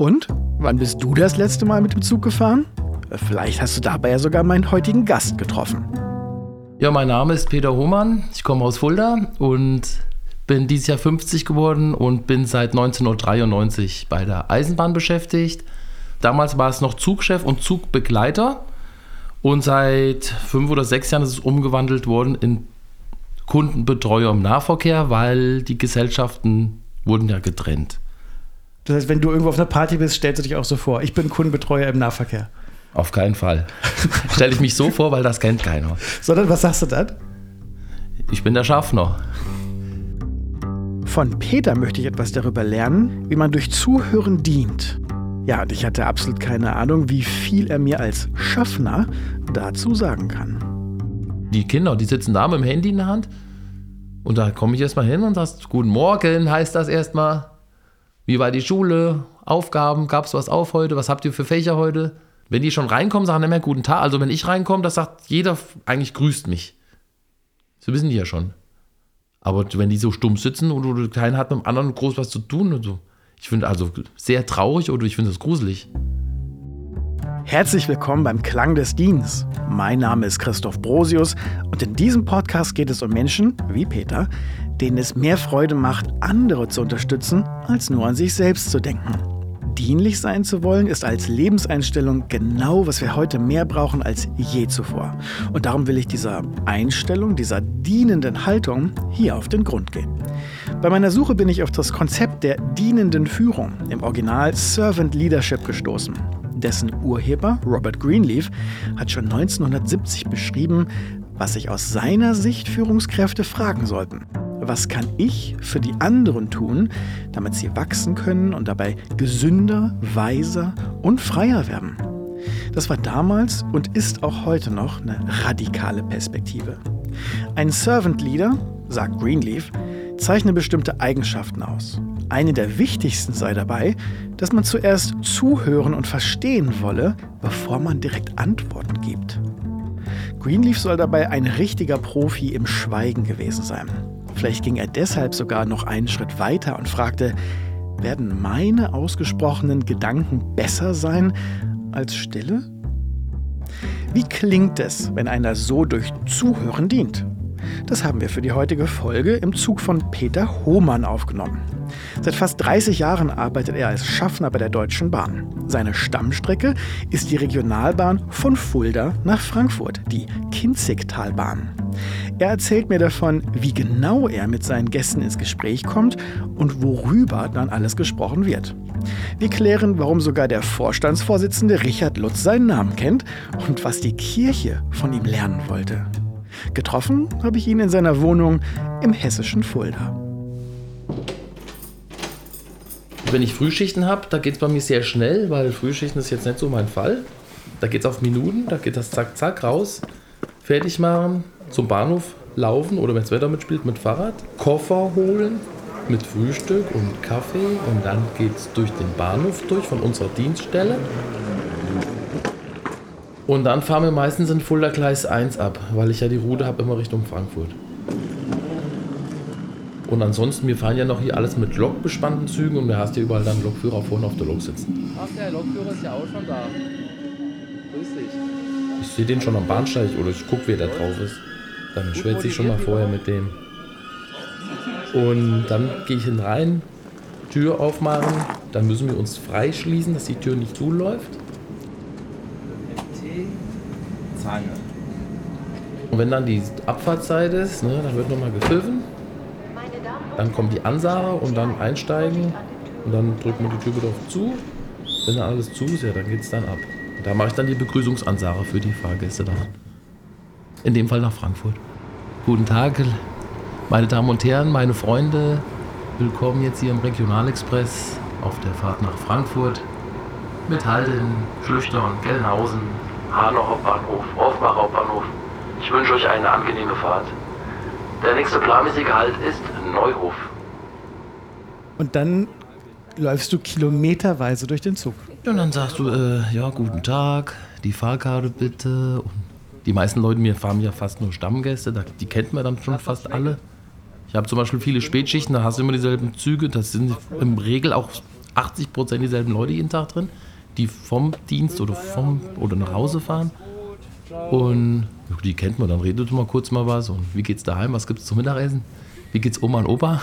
Und? Wann bist du das letzte Mal mit dem Zug gefahren? Vielleicht hast du dabei ja sogar meinen heutigen Gast getroffen. Ja, mein Name ist Peter Hohmann. Ich komme aus Fulda und bin dieses Jahr 50 geworden und bin seit 1993 bei der Eisenbahn beschäftigt. Damals war es noch Zugchef und Zugbegleiter und seit fünf oder sechs Jahren ist es umgewandelt worden in Kundenbetreuer im Nahverkehr, weil die Gesellschaften wurden ja getrennt. Das heißt, wenn du irgendwo auf einer Party bist, stellst du dich auch so vor, ich bin Kundenbetreuer im Nahverkehr. Auf keinen Fall. Stelle ich mich so vor, weil das kennt keiner. Sondern was sagst du dann? Ich bin der Schaffner. Von Peter möchte ich etwas darüber lernen, wie man durch Zuhören dient. Ja, und ich hatte absolut keine Ahnung, wie viel er mir als Schaffner dazu sagen kann. Die Kinder, die sitzen da mit dem Handy in der Hand und da komme ich erstmal hin und sagst, guten Morgen heißt das erstmal. Wie war die Schule? Aufgaben? Gab es was auf heute? Was habt ihr für Fächer heute? Wenn die schon reinkommen, sagen immer guten Tag. Also wenn ich reinkomme, das sagt jeder eigentlich grüßt mich. So wissen die ja schon. Aber wenn die so stumm sitzen und keiner hat mit dem anderen groß was zu tun und so. Ich finde also sehr traurig oder ich finde das gruselig. Herzlich willkommen beim Klang des Dienstes. Mein Name ist Christoph Brosius und in diesem Podcast geht es um Menschen, wie Peter, denen es mehr Freude macht, andere zu unterstützen, als nur an sich selbst zu denken. Dienlich sein zu wollen, ist als Lebenseinstellung genau, was wir heute mehr brauchen als je zuvor. Und darum will ich dieser Einstellung, dieser dienenden Haltung hier auf den Grund gehen. Bei meiner Suche bin ich auf das Konzept der dienenden Führung, im Original Servant Leadership, gestoßen. Dessen Urheber, Robert Greenleaf, hat schon 1970 beschrieben, was sich aus seiner Sicht Führungskräfte fragen sollten was kann ich für die anderen tun, damit sie wachsen können und dabei gesünder, weiser und freier werden. Das war damals und ist auch heute noch eine radikale Perspektive. Ein Servant Leader, sagt Greenleaf, zeichne bestimmte Eigenschaften aus. Eine der wichtigsten sei dabei, dass man zuerst zuhören und verstehen wolle, bevor man direkt Antworten gibt. Greenleaf soll dabei ein richtiger Profi im Schweigen gewesen sein. Vielleicht ging er deshalb sogar noch einen Schritt weiter und fragte, werden meine ausgesprochenen Gedanken besser sein als Stille? Wie klingt es, wenn einer so durch Zuhören dient? Das haben wir für die heutige Folge im Zug von Peter Hohmann aufgenommen. Seit fast 30 Jahren arbeitet er als Schaffner bei der Deutschen Bahn. Seine Stammstrecke ist die Regionalbahn von Fulda nach Frankfurt, die Kinzigtalbahn. Er erzählt mir davon, wie genau er mit seinen Gästen ins Gespräch kommt und worüber dann alles gesprochen wird. Wir klären, warum sogar der Vorstandsvorsitzende Richard Lutz seinen Namen kennt und was die Kirche von ihm lernen wollte. Getroffen habe ich ihn in seiner Wohnung im hessischen Fulda. Wenn ich Frühschichten habe, da geht es bei mir sehr schnell, weil Frühschichten ist jetzt nicht so mein Fall. Da geht es auf Minuten, da geht das zack, zack raus, fertig machen, zum Bahnhof laufen oder wenn das Wetter mitspielt, mit Fahrrad, Koffer holen mit Frühstück und Kaffee und dann geht es durch den Bahnhof durch von unserer Dienststelle. Und dann fahren wir meistens in Fulda Gleis 1 ab, weil ich ja die Route habe immer Richtung Frankfurt. Und ansonsten, wir fahren ja noch hier alles mit lokbespannten Zügen und du hast ja überall dann Lokführer vorne auf der Lok sitzen. Ach, der Lokführer ist ja auch schon da. Grüß dich. Ich sehe den schon am Bahnsteig oder ich gucke, wer da drauf ist. Dann schwätze ich schon mal vorher mit dem. Und dann gehe ich hinein, Tür aufmachen, dann müssen wir uns freischließen, dass die Tür nicht zuläuft. Zange. Und wenn dann die Abfahrtszeit ist, ne, dann wird nochmal gepfiffen. Dann kommt die Ansage und dann einsteigen und dann drückt man die Tür wieder auf zu. Wenn dann alles zu ist, ja, dann geht es dann ab. Und da mache ich dann die Begrüßungsansage für die Fahrgäste da. In dem Fall nach Frankfurt. Guten Tag, meine Damen und Herren, meine Freunde. Willkommen jetzt hier im Regionalexpress auf der Fahrt nach Frankfurt. Mit Halden, Schlüchtern, Gelnhausen, Hanau Hauptbahnhof, Offenbach Hauptbahnhof. Ich wünsche euch eine angenehme Fahrt. Der nächste planmäßige Halt ist Neuhof. Und dann läufst du kilometerweise durch den Zug. Und dann sagst du, äh, ja, guten Tag, die Fahrkarte bitte. Und die meisten Leute, mir fahren ja fast nur Stammgäste, die kennt man dann schon fast alle. Ich habe zum Beispiel viele Spätschichten, da hast du immer dieselben Züge, das sind im Regel auch 80 Prozent dieselben Leute jeden Tag drin, die vom Dienst oder vom oder nach Hause fahren. Und die kennt man, dann redet mal kurz mal was und wie geht's daheim, was gibt's zum Mittagessen, wie geht's Oma und Opa.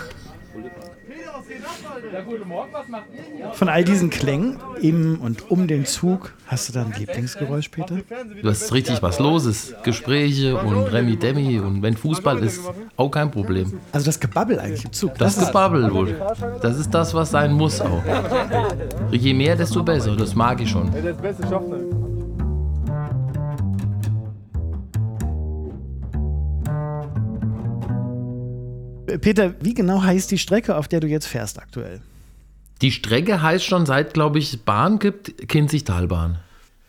Von all diesen Klängen im und um den Zug, hast du da ein Lieblingsgeräusch, Peter? Du hast richtig was Loses. Gespräche und Remi Demi und wenn Fußball ist, auch kein Problem. Also das Gebabbel eigentlich im Zug. Das Gebabbel wohl. Das ist das, was sein muss auch. Je mehr, desto besser. Das mag ich schon. Peter, wie genau heißt die Strecke, auf der du jetzt fährst aktuell? Die Strecke heißt schon seit, glaube ich, Bahn gibt, Kinzigtalbahn.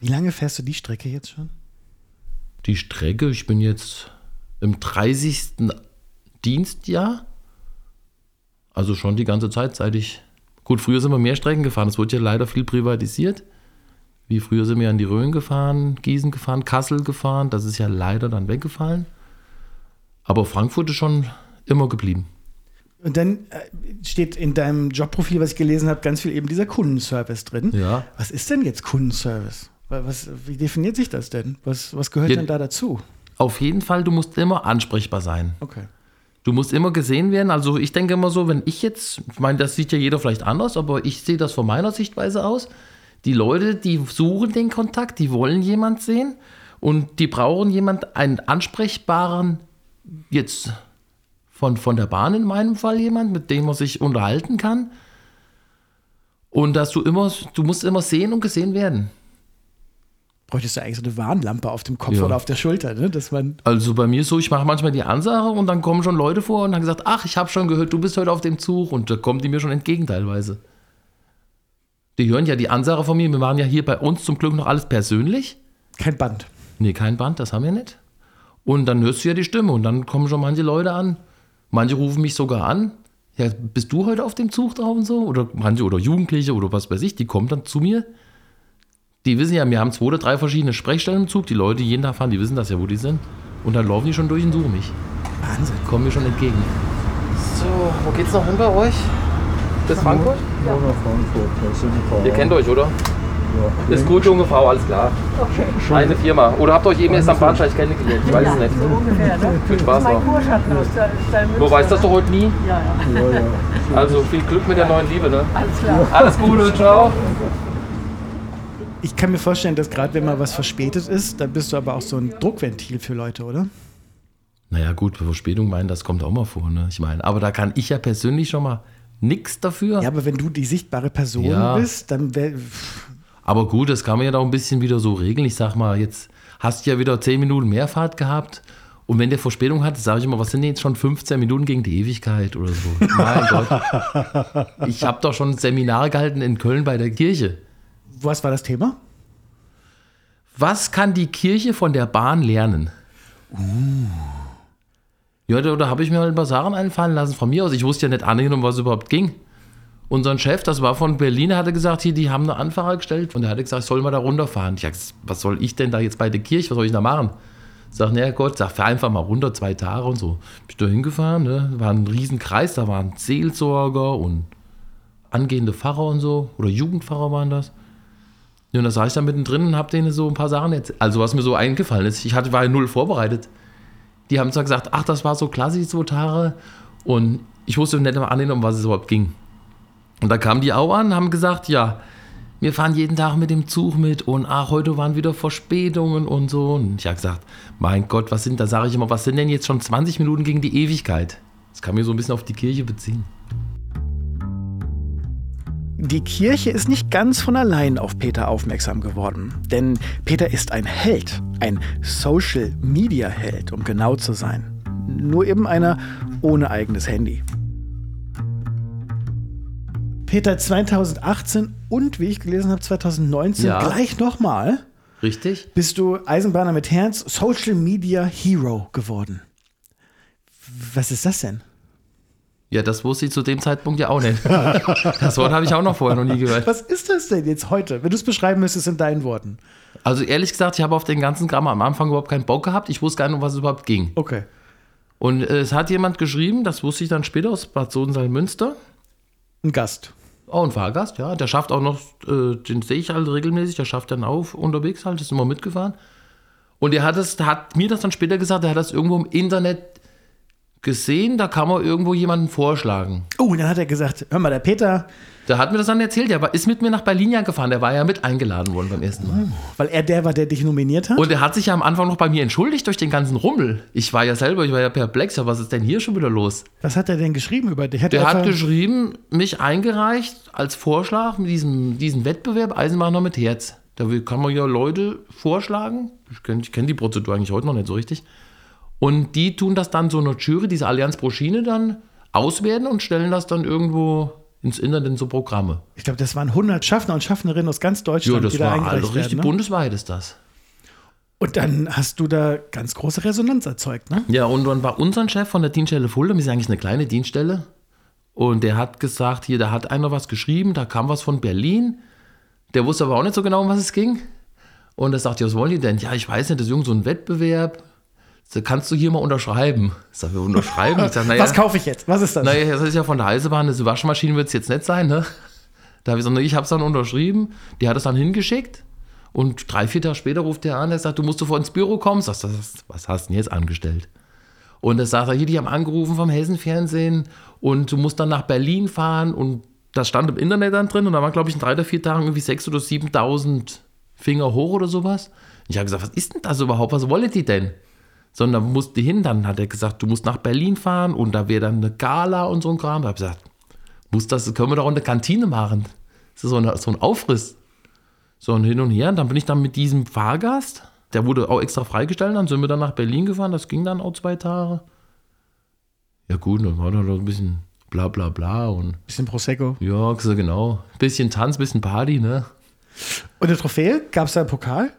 Wie lange fährst du die Strecke jetzt schon? Die Strecke, ich bin jetzt im 30. Dienstjahr. Also schon die ganze Zeit, seit ich. Gut, früher sind wir mehr Strecken gefahren. Es wurde ja leider viel privatisiert. Wie früher sind wir an die Rhön gefahren, Gießen gefahren, Kassel gefahren. Das ist ja leider dann weggefallen. Aber Frankfurt ist schon immer geblieben. Und dann äh, steht in deinem Jobprofil, was ich gelesen habe, ganz viel eben dieser Kundenservice drin. Ja. Was ist denn jetzt Kundenservice? Was, wie definiert sich das denn? Was, was gehört Ja. denn da dazu? Auf jeden Fall, du musst immer ansprechbar sein. Okay. Du musst immer gesehen werden. Also ich denke immer so, wenn ich jetzt, ich meine, das sieht ja jeder vielleicht anders, aber ich sehe das von meiner Sichtweise aus. Die Leute, die suchen den Kontakt, die wollen jemand sehen und die brauchen jemand, einen ansprechbaren, jetzt von, von der Bahn in meinem Fall jemand, mit dem man sich unterhalten kann. Und dass du immer, du musst immer sehen und gesehen werden. Bräuchtest du eigentlich so eine Warnlampe auf dem Kopf Ja. oder auf der Schulter, ne? dass man Also bei mir ist so, ich mache manchmal die Ansage und dann kommen schon Leute vor und haben gesagt, ach, ich habe schon gehört, du bist heute auf dem Zug und da kommen die mir schon entgegen teilweise. Die hören ja die Ansage von mir, wir machen ja hier bei uns zum Glück noch alles persönlich. kein Band. Nee, kein Band, das haben wir nicht. Und dann hörst du ja die Stimme und dann kommen schon manche Leute an. Manche rufen mich sogar an. Ja, bist du heute auf dem Zug drauf und so? Oder manche oder Jugendliche oder was weiß ich, die kommen dann zu mir. Die wissen ja, wir haben zwei oder drei verschiedene Sprechstellen im Zug. Die Leute, die jeden Tag fahren, die wissen das ja, wo die sind. Und dann laufen die schon durch und suchen mich. Wahnsinn. Kommen mir schon entgegen. So, wo geht's noch hin bei euch? Bis Frankfurt? Ja, nach Frankfurt, das sind die Fahrer. Ihr kennt euch, oder? Ja. Ist gut, junge Frau, alles klar. Eine Firma. Oder habt ihr euch eben erst am Bahnsteig kennengelernt? Ich weiß es nicht. So ungefähr, ne? Viel Spaß noch. Du weißt das doch heute nie. Ja, ja, Ja, ja. Also viel Glück mit der neuen Liebe, ne? alles klar. Alles Gute, ciao. Ich kann mir vorstellen, dass gerade wenn mal was verspätet ist, dann bist du aber auch so ein Druckventil für Leute, oder? Naja, gut, Verspätung meinen, das kommt auch mal vor, ne? Ich meine, aber da kann ich ja persönlich schon mal nichts dafür. Ja, aber wenn du die sichtbare Person Ja. bist, dann wär, Aber gut, das kann man ja doch ein bisschen wieder so regeln. Ich sag mal, jetzt hast du ja wieder 10 Minuten mehr Fahrt gehabt. Und wenn der Verspätung hat, sage ich immer, was sind denn jetzt schon 15 Minuten gegen die Ewigkeit oder so? Mein Gott. Ich habe doch schon Seminare gehalten in Köln bei der Kirche. was war das Thema? Was kann die Kirche von der Bahn lernen? Ja, da, da habe ich mir halt ein paar Sachen einfallen lassen von mir aus. Ich wusste ja nicht angenommen, was überhaupt ging. Unser Chef, das war von Berlin, hatte gesagt, hier, die haben eine Anfrage gestellt und er hatte gesagt, ich soll mal da runterfahren. Ich sag, was soll ich denn da jetzt bei der Kirche, was soll ich da machen? Sag, naja Gott, sag, fahr einfach mal runter, zwei Tage und so. Bin ich da hingefahren, ne? war ein Riesenkreis, da waren Seelsorger und angehende Pfarrer und so, oder Jugendpfarrer waren das. Und da saß ich da mittendrin und hab denen so ein paar Sachen erzählt. Also was mir so eingefallen ist. Ich hatte, war ja null vorbereitet. Die haben zwar gesagt, ach, das war so klasse, die zwei Tage. Und ich wusste nicht mal annehmen, um was es überhaupt ging. Und da kamen die auch an, haben gesagt, ja, wir fahren jeden Tag mit dem Zug mit und ach, heute waren wieder Verspätungen und so. Und ich habe gesagt, mein Gott, was sind, da sage ich immer, was sind denn jetzt schon 20 Minuten gegen die Ewigkeit? Das kann mir so ein bisschen auf die Kirche beziehen. Die Kirche ist nicht ganz von allein auf Peter aufmerksam geworden. Denn Peter ist ein Held, ein Social-Media-Held, um genau zu sein. Nur eben einer ohne eigenes Handy. Peter 2018 und, wie ich gelesen habe, 2019 Ja. gleich nochmal Richtig? bist du Eisenbahner mit Herz Social Media Hero geworden. Was ist das denn? Ja, das wusste ich zu dem Zeitpunkt ja auch nicht. Das Wort habe ich auch noch vorher noch nie gehört. Was ist das denn jetzt heute, wenn du es beschreiben müsstest in deinen Worten? Also ehrlich gesagt, ich habe auf den ganzen Kram am Anfang überhaupt keinen Bock gehabt. Ich wusste gar nicht, um was es überhaupt ging. Okay. Und äh, es hat jemand geschrieben, das wusste ich dann später aus Bad Sodensalmünster. Ein Gast. Oh, ein Fahrgast, ja. Der schafft auch noch, äh, den sehe ich halt regelmäßig, der schafft dann auf unterwegs halt, ist immer mitgefahren. Und er hat, es, hat mir das dann später gesagt, er hat das irgendwo im Internet gesehen, da kann man irgendwo jemanden vorschlagen. Oh, und dann hat er gesagt, hör mal, der Peter, Der hat mir das dann erzählt, der war, ist mit mir nach Berlin ja gefahren, der war ja mit eingeladen worden beim ersten Mal. weil er der war, der dich nominiert hat. Und er hat sich ja am Anfang noch bei mir entschuldigt durch den ganzen Rummel. Ich war ja selber, ich war ja perplex, ja, was ist denn hier schon wieder los? Was hat er denn geschrieben über dich? Der er hat geschrieben, mich eingereicht als Vorschlag mit diesem, diesem Wettbewerb Eisenbahner mit Herz. Da kann man ja Leute vorschlagen. Ich kenne kenn die Prozedur eigentlich heute noch nicht so richtig. Und die tun das dann so einer Jury, diese Allianz pro Schiene dann auswerten und stellen das dann irgendwo ins Internet in so Programme. ich glaube, das waren 100 Schaffner und Schaffnerinnen aus ganz Ja, Deutschland, das die da war eingereicht also richtig werden. Ne? bundesweit ist das. Und dann hast du da ganz große Resonanz erzeugt, ne? Ja, und dann war unser Chef von der Dienststelle Fulda, wir sind eigentlich eine kleine Dienststelle, und der hat gesagt, hier, da hat einer was geschrieben, da kam was von Berlin. Der wusste aber auch nicht so genau, um was es ging. Und er sagt, ja, was wollen die denn? Ja, ich weiß nicht, das ist irgend so ein Wettbewerb. Da kannst du hier mal unterschreiben. Ich sag, wir unterschreiben. Ich sag, naja, Was kaufe ich jetzt? Was ist das? naja, das ist ja von der Eisenbahn, diese Waschmaschine wird es jetzt nicht sein, ne? Da habe ich gesagt, ich habe es dann unterschrieben. Die hat es dann hingeschickt. Und drei, vier Tage später ruft der an, der sagt, du musst sofort ins Büro kommen. Sagst was hast du denn jetzt angestellt? Und er sagt er, hier, die haben angerufen vom Hessenfernsehen und du musst dann nach Berlin fahren. Und das stand im Internet dann drin. Und da waren, glaube ich, in drei oder vier Tagen irgendwie 6.000 oder 7.000 Finger hoch oder sowas. Und ich habe gesagt, was ist denn das überhaupt? Was wollen die denn? Sondern musste hin, dann hat er gesagt, du musst nach Berlin fahren und da wäre dann eine Gala und so ein Kram. Da habe ich gesagt, muss das, können wir doch in der Kantine machen. Das ist so, eine, so ein Aufriss. So und hin und her. Und dann bin ich dann mit diesem Fahrgast, der wurde auch extra freigestellt, dann sind wir dann nach Berlin gefahren. Das ging dann auch zwei Tage. Ja, gut, dann war da noch ein bisschen bla bla bla und Bisschen Prosecco. ja, genau. Bisschen Tanz, bisschen Party, ne? Und eine Trophäe? Gab es da einen Pokal?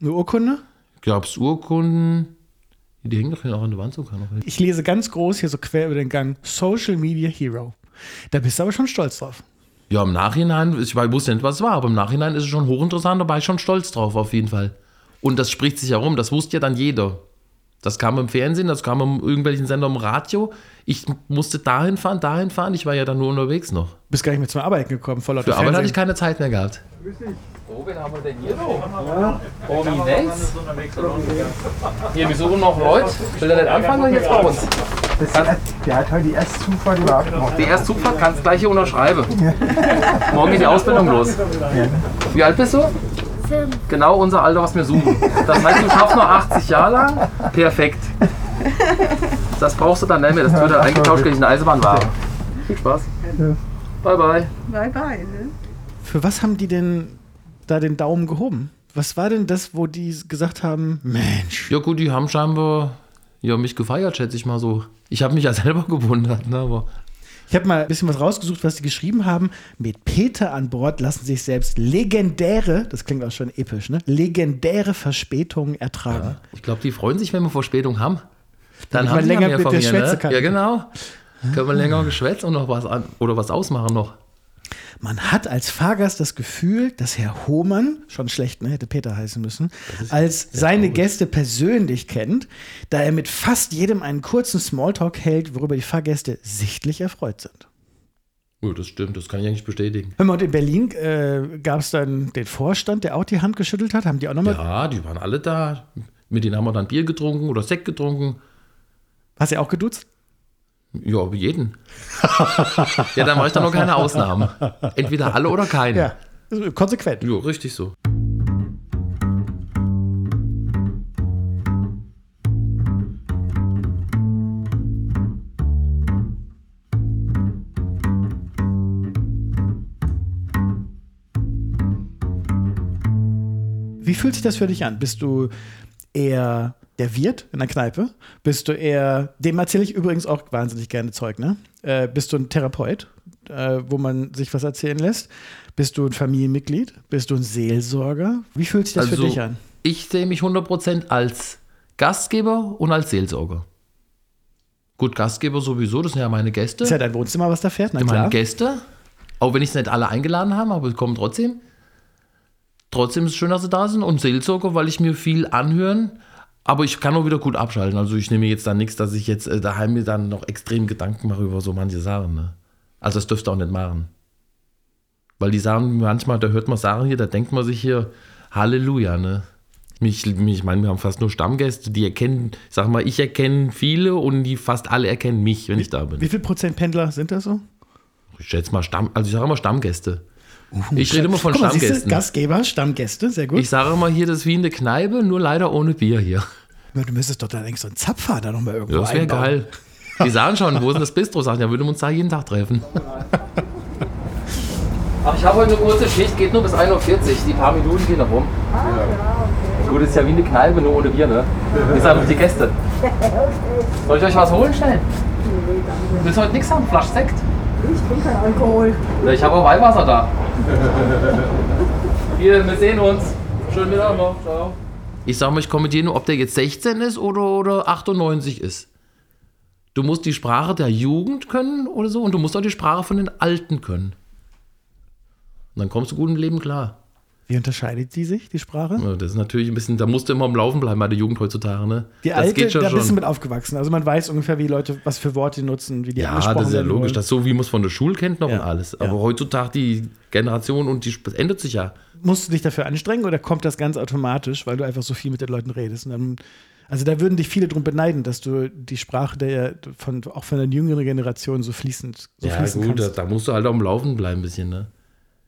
Eine Urkunde? Gab's Urkunden. Die hängen doch hier noch an der Wand sogar noch. Ich lese ganz groß hier so quer über den Gang Social Media Hero. Da bist du aber schon stolz drauf. Ja, im Nachhinein, ich weiß- wusste nicht, was es war, aber im Nachhinein ist es schon hochinteressant, da war ich schon stolz drauf, auf jeden Fall. Und das spricht sich herum, das wusste ja dann jeder. Das kam im Fernsehen, das kam im irgendwelchen Sender im Radio. Ich musste dahin fahren, dahin fahren, ich war ja dann nur unterwegs noch. Bist gar nicht mehr zum Arbeiten gekommen, voller Für Arbeit hatte ich keine Zeit mehr gehabt. Oh, wen haben wir denn hier noch? Oh, wie nett. Hier, wir suchen noch Leute. Will der nicht anfangen oder jetzt bei uns? Der hat heute die erste Zufahrt überhaupt gemacht. Die erste Zugfahrt kannst gleich hier unterschreiben. Morgen geht die Ausbildung los. Wie alt bist du? Genau unser Alter, was wir suchen. Das heißt, du schaffst noch 80 Jahre lang. Perfekt. Das brauchst du dann nicht mehr. Das wird dann eingetauscht gegen eine Eisenbahnware. Viel Spaß. Bye, bye. Bye bye. Ne? Für was haben die denn da den Daumen gehoben? Was war denn das, wo die gesagt haben, Mensch, Ja gut, die haben scheinbar ja, mich gefeiert, schätze ich mal so. Ich habe mich ja selber gewundert, ne, aber ich habe mal ein bisschen was rausgesucht, was die geschrieben haben. Mit Peter an Bord lassen sich selbst legendäre, das klingt auch schon episch, ne? Legendäre Verspätungen ertragen. ich glaube, die freuen sich, wenn wir Verspätung haben. Dann haben sie länger ja mit mir, schwätzen ne? kann. Ja, genau. Können wir länger geschwätzt und noch was an oder was ausmachen noch. Man hat als Fahrgast das Gefühl, dass Herr Hohmann, schon schlecht, ne, hätte Peter heißen müssen, als seine Gäste persönlich kennt, da er mit fast jedem einen kurzen Smalltalk hält, worüber die Fahrgäste sichtlich erfreut sind. Ja, das stimmt, das kann ich eigentlich bestätigen. Hör mal, und in Berlin äh, gab es dann den Vorstand, der auch die Hand geschüttelt hat. Haben die auch nochmal. Ja, die waren alle da. Mit denen haben wir dann Bier getrunken oder Sekt getrunken. Hast du auch geduzt? Ja, jeden. ja, dann mache ich da noch keine Ausnahmen. Entweder alle oder keine. Ja. Konsequent. Ja, richtig so. Wie fühlt sich das für dich an? Bist du eher der Wirt in der Kneipe? Bist du eher, dem erzähle ich übrigens auch wahnsinnig gerne Zeug, ne? Äh, bist du ein Therapeut, äh, wo man sich was erzählen lässt? Bist du ein Familienmitglied? Bist du ein Seelsorger? Wie fühlt sich das für Also, dich an? Ich sehe mich 100% als Gastgeber und als Seelsorger. Gut, Gastgeber sowieso, das sind ja meine Gäste. Ist ja dein Wohnzimmer, was da fährt, na meine klar. Gäste. Auch wenn ich es nicht alle eingeladen habe, aber sie kommen trotzdem. Trotzdem ist es schön, dass sie da sind. Und Seelsorger, weil ich mir viel anhören. Aber ich kann auch wieder gut abschalten. Also ich nehme jetzt da nichts, dass ich jetzt äh, daheim mir dann noch extrem Gedanken mache über so manche Sachen. Ne? Also das dürfte auch nicht machen. Weil die sagen manchmal, da hört man Sachen hier, da denkt man sich hier, Halleluja, ne? Mich, mich, ich meine, wir haben fast nur Stammgäste, die erkennen, ich sag mal, ich erkenne viele und die fast alle erkennen mich, wenn ich da bin. Wie viel Prozent Pendler sind das so? Ich schätze mal Stamm, also ich sage immer Stammgäste. Ich rede immer von Guck mal, siehst du, Stammgästen. Gastgeber, Stammgäste, sehr gut. Ich sage immer hier, das ist wie in der Kneipe, nur leider ohne Bier hier. du müsstest doch dann eigentlich so einen Zapfer da nochmal irgendwo Ja, das wäre geil. Die sagen schon, wo ist denn das Bistro? Sagen, ja, würden wir uns da jeden Tag treffen. Ach, ich habe heute eine kurze Schicht, geht nur bis 1.40 Uhr. Die paar Minuten gehen noch rum. Gut, ist ja wie eine Kneipe, nur ohne Bier, ne? Wir sind einfach die Gäste. Soll ich euch was holen schnell? Willst du heute nichts haben? Flasch Sekt? Ich trinke keinen Alkohol. Ich habe auch Weihwasser da. Hier, wir sehen uns. Schönen Mittag noch. Ciao. Ich sag mal, ich komme mit dir nur, ob der jetzt 16 ist oder, oder 98 ist. Du musst die Sprache der Jugend können oder so und du musst auch die Sprache von den Alten können. Und dann kommst du gut im Leben klar. Wie unterscheidet die sich, die Sprache? Ja, Das ist natürlich ein bisschen, da musst du immer am Laufen bleiben bei der Jugend heutzutage, ne? Die das alte, geht schon da bist du mit aufgewachsen. Also man weiß ungefähr, wie Leute, was für Worte nutzen, wie die Ja, das ist ja logisch. wollen. Das ist so, wie man es von der Schule kennt noch Ja, und alles. ja. Aber heutzutage die Generation und die, das ändert sich ja. Musst du dich dafür anstrengen oder kommt das ganz automatisch, weil du einfach so viel mit den Leuten redest? Dann, also da würden dich viele drum beneiden, dass du die Sprache der von, auch von der jüngeren Generation so fließend, so ja, fließen gut, da, kannst. da musst du halt am Laufen bleiben ein bisschen, ne?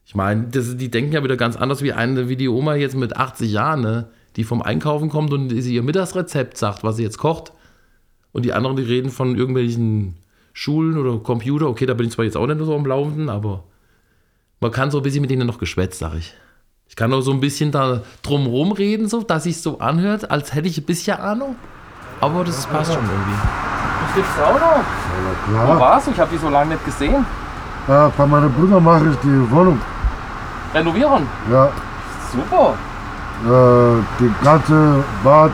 Ich meine, das, die denken ja wieder ganz anders wie eine, wie die Oma jetzt mit 80 Jahren, ne? Die vom Einkaufen kommt und sie ihr Mittagsrezept sagt, was sie jetzt kocht. Und die anderen, die reden von irgendwelchen Schulen oder Computer. Okay, da bin ich zwar jetzt auch nicht so am Laufenden, aber man kann so ein bisschen mit denen noch geschwätzt, sag ich. Ich kann auch so ein bisschen da drumrum reden, so, dass sich so anhört, als hätte ich ein bisschen Ahnung. Aber das passt schon irgendwie. Du stirbst auch noch? Wo Klar. warst du? Ich habe dich so lange nicht gesehen. Ja, bei meinem Bruder mache ich die Wohnung. Renovieren. Ja, Super. äh, die ganze Bad,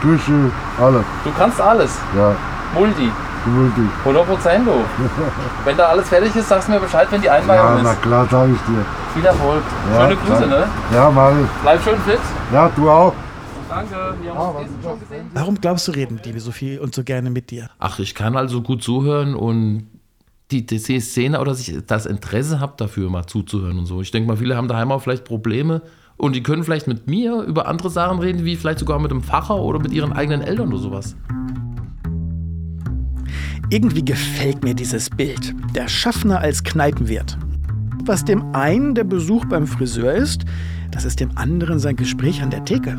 Küche, alles. Du kannst alles. Ja, Multi. Multi. 100 Prozent, du. wenn da alles fertig ist, sagst du mir Bescheid, wenn die Einweihung Ja, na ist. klar, sag ich dir. Viel Erfolg. Ja, Schöne Grüße, ne? Ja, mach ich. Bleib schön fit. Ja, du auch. Danke. Wir haben uns gestern schon gesehen. Warum glaubst du, reden die so viel und so gerne mit dir? Ach, ich kann also gut zuhören und die, die Szene oder dass ich das Interesse habe dafür, mal zuzuhören und so. Ich denke mal, viele haben daheim auch vielleicht Probleme und die können vielleicht mit mir über andere Sachen reden, wie vielleicht sogar mit einem Pfarrer oder mit ihren eigenen Eltern oder sowas. Irgendwie gefällt mir dieses Bild. Der Schaffner als Kneipenwirt. Was dem einen der Besuch beim Friseur ist, das ist dem anderen sein Gespräch an der Theke.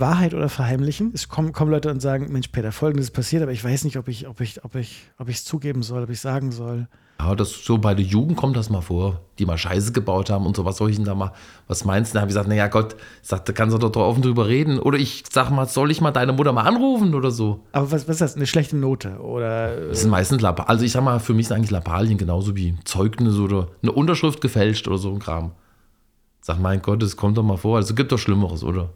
Wahrheit oder verheimlichen? Es kommen, kommen Leute und sagen, Mensch, Peter, folgendes ist passiert, aber ich weiß nicht, ob ich ob ich, ob ich, ob ich es zugeben soll, ob ich sagen soll. Ja, das so bei der Jugend kommt das mal vor, die mal Scheiße gebaut haben und so, was soll ich denn da mal, was meinst du? Da habe ich gesagt, naja Gott, ich sag, da kannst du doch offen drüber reden. Oder ich sag mal, soll ich mal deine Mutter mal anrufen oder so? Aber was, was ist das? Eine schlechte Note? Oder Das sind meistens Lappalien. Also ich sag mal, für mich sind eigentlich Lappalien genauso wie Zeugnisse oder eine Unterschrift gefälscht oder so ein Kram. Sag, mein Gott, das kommt doch mal vor. Also gibt doch Schlimmeres, oder?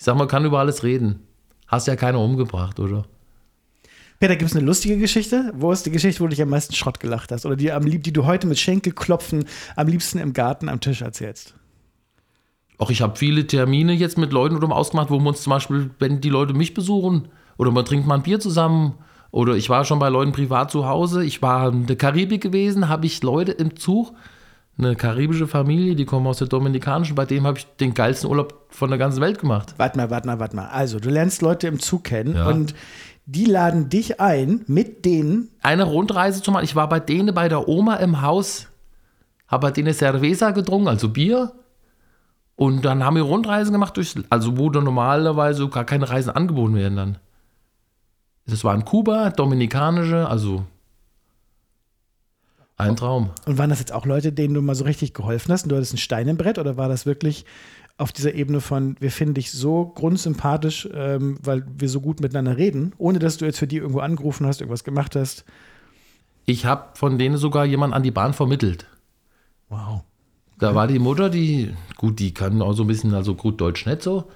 Ich sag mal, kann über alles reden. Hast ja keiner umgebracht, oder? Peter, gibt es eine lustige Geschichte? Wo ist die Geschichte, wo du dich am meisten Schrott gelacht hast? Oder die, am lieb, die du heute mit Schenkelklopfen am liebsten im Garten am Tisch erzählst? Auch ich habe viele Termine jetzt mit Leuten oder ausgemacht, wo wir uns zum Beispiel, wenn die Leute mich besuchen, oder man trinkt mal ein Bier zusammen, oder ich war schon bei Leuten privat zu Hause, ich war in der Karibik gewesen, habe ich Leute im Zug, eine karibische Familie, die kommen aus der Dominikanischen, bei dem habe ich den geilsten Urlaub von der ganzen Welt gemacht. Warte mal, warte mal, warte mal. Also, du lernst Leute im Zug kennen Ja. und die laden dich ein, mit denen Eine Rundreise zu machen, ich war bei denen bei der Oma im Haus, habe bei denen Cerveza getrunken, also Bier. Und dann haben wir Rundreisen gemacht, durch, also wo dann normalerweise gar keine Reisen angeboten werden dann. Das war in Kuba, Dominikanische, also ein Traum. Und waren das jetzt auch Leute, denen du mal so richtig geholfen hast und du hattest ein Stein im Brett oder war das wirklich auf dieser Ebene von, wir finden dich so grundsympathisch, ähm, weil wir so gut miteinander reden, ohne dass du jetzt für die irgendwo angerufen hast, irgendwas gemacht hast? Ich habe von denen sogar jemanden an die Bahn vermittelt. Wow. Da war die Mutter, die, gut, die kann auch so ein bisschen, also gut Deutsch nicht so,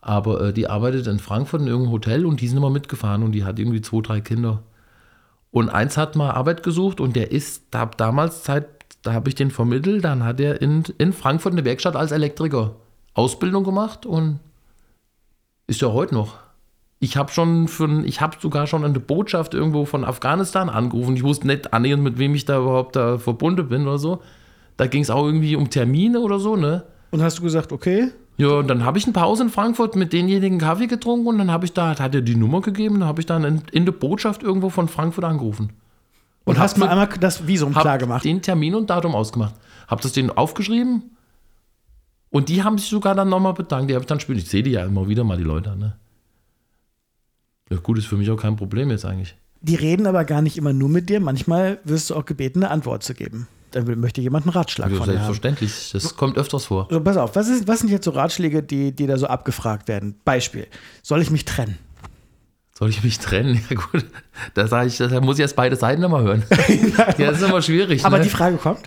aber äh, die arbeitet in Frankfurt in irgendeinem Hotel und die sind immer mitgefahren und die hat irgendwie zwei, drei Kinder. Und eins hat mal Arbeit gesucht und der ist, da damals Zeit, da habe ich den vermittelt, dann hat er in, in Frankfurt eine Werkstatt als Elektriker Ausbildung gemacht und ist ja heute noch. Ich habe schon von, ich habe sogar schon eine Botschaft irgendwo von Afghanistan angerufen. Ich wusste nicht annähernd, mit wem ich da überhaupt da verbunden bin oder so. Da ging es auch irgendwie um Termine oder so, ne? Und hast du gesagt, okay, Ja, und dann habe ich eine Pause in Frankfurt mit denjenigen Kaffee getrunken und dann habe ich da, hat er die Nummer gegeben, dann habe ich dann in, in der Botschaft irgendwo von Frankfurt angerufen. und, hast hab mal für- einmal das Visum klar gemacht. den Termin und Datum ausgemacht. Hab das denen aufgeschrieben und die haben sich sogar dann nochmal bedankt. Die habe ich dann später, ich sehe die ja immer wieder mal, die Leute, ne? Ja, gut, ist für mich auch kein Problem jetzt eigentlich. Die reden aber gar nicht immer nur mit dir. Manchmal wirst du auch gebeten, eine Antwort zu geben. Dann möchte jemand einen Ratschlag Ja, von dir haben. selbstverständlich, das kommt öfters vor. So, pass auf, was, ist, was sind jetzt so Ratschläge, die, die da so abgefragt werden? Beispiel, soll ich mich trennen? Soll ich mich trennen? Ja gut, da sage ich, da muss ich erst beide Seiten immer hören. ja, das ist immer schwierig. Aber ne? die Frage kommt,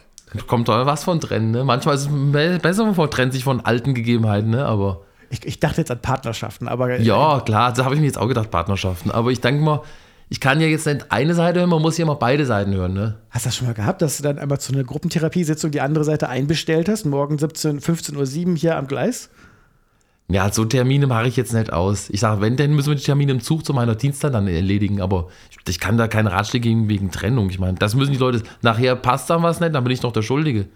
kommt doch was von trennen, ne? Manchmal ist es be- besser, man trennt sich von alten Gegebenheiten, ne? Aber ich, ich dachte jetzt an Partnerschaften, aber Ja, klar, da habe ich mir jetzt auch gedacht, Partnerschaften. Aber ich denke mal, ich kann ja jetzt nicht eine Seite hören, man muss ja immer beide Seiten hören, ne? hast du das schon mal gehabt, dass du dann einmal zu einer Gruppentherapiesitzung die andere Seite einbestellt hast, morgen 17, 15.07 Uhr hier am Gleis? Ja, so Termine mache ich jetzt nicht aus. Ich sage, wenn, dann müssen wir die Termine im Zug zu meiner Dienstzeit dann erledigen. Aber ich, ich kann da keine Ratschläge geben wegen Trennung. Ich meine, das müssen die Leute. Nachher passt dann was nicht, dann bin ich noch der Schuldige.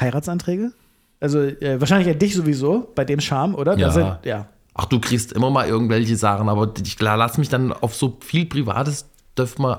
Heiratsanträge? Also äh, wahrscheinlich ja dich sowieso, bei dem Charme, oder? Ja. sind, ja. Ach, du kriegst immer mal irgendwelche Sachen, aber ich klar, lass mich dann auf so viel Privates, darf man,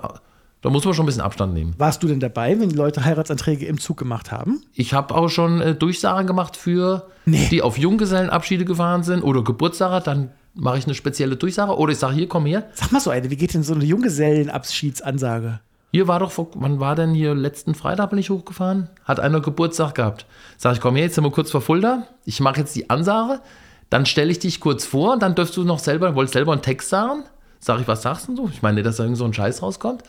da muss man schon ein bisschen Abstand nehmen. Warst du denn dabei, wenn die Leute Heiratsanträge im Zug gemacht haben? Ich habe auch schon äh, Durchsagen gemacht für Nee. die auf Junggesellenabschiede gefahren sind oder Geburtstage, dann mache ich eine spezielle Durchsage oder ich sage, hier, komm her. Sag mal so eine, wie geht denn so eine Junggesellenabschiedsansage? Hier war doch, vor- wann war denn hier, letzten Freitag bin ich hochgefahren, hat einer Geburtstag gehabt. Sag ich, komm her, jetzt sind wir kurz vor Fulda, ich mache jetzt die Ansage, dann stelle ich dich kurz vor, dann dürfst du noch selber, wolltest selber einen Text sagen. Sag ich, was sagst du? Ich meine, nicht, dass da irgend so ein Scheiß rauskommt.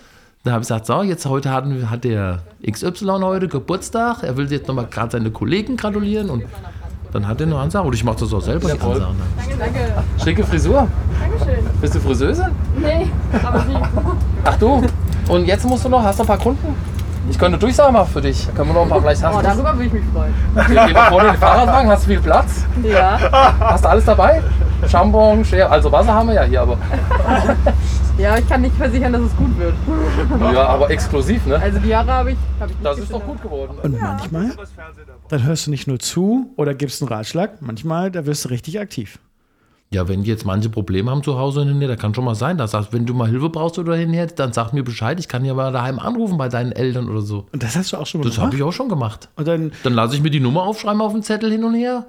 Dann habe ich gesagt, so, jetzt heute hatten, hat der XY heute Geburtstag, er will jetzt nochmal gerade seine Kollegen gratulieren und dann hat er eine Ansage. Oder ich mache das auch selber, die Ansage. Danke. Schicke Frisur. Dankeschön. Bist du Friseuse? Nee, aber wie? Ach du, und jetzt musst du noch, hast du ein paar Kunden? Ich könnte Durchsagen machen für dich. Da können wir noch ein paar vielleicht Oh, hast darüber würde ich mich freuen. Wir gehen nach vorne in den Fahrradwagen, hast du viel Platz? Ja. Hast du alles dabei? Shampoo, Schere, also Wasser haben wir ja hier, aber. Ja, ich kann nicht versichern, dass es gut wird. Ja, aber exklusiv, ne? Also die Jahre habe ich, hab ich nicht Das ist doch gut geworden. Und manchmal, dann hörst du nicht nur zu oder gibst einen Ratschlag, manchmal, da wirst du richtig aktiv. Ja, wenn die jetzt manche Probleme haben zu Hause und hinher, da kann schon mal sein, dass sagst, wenn du mal Hilfe brauchst oder hinher, dann sag mir Bescheid, ich kann ja mal daheim anrufen bei deinen Eltern oder so. Und das hast du auch schon mal Das habe gemacht? ich auch schon gemacht. Und dann, Dann lasse ich mir die Nummer aufschreiben auf den Zettel hin und her.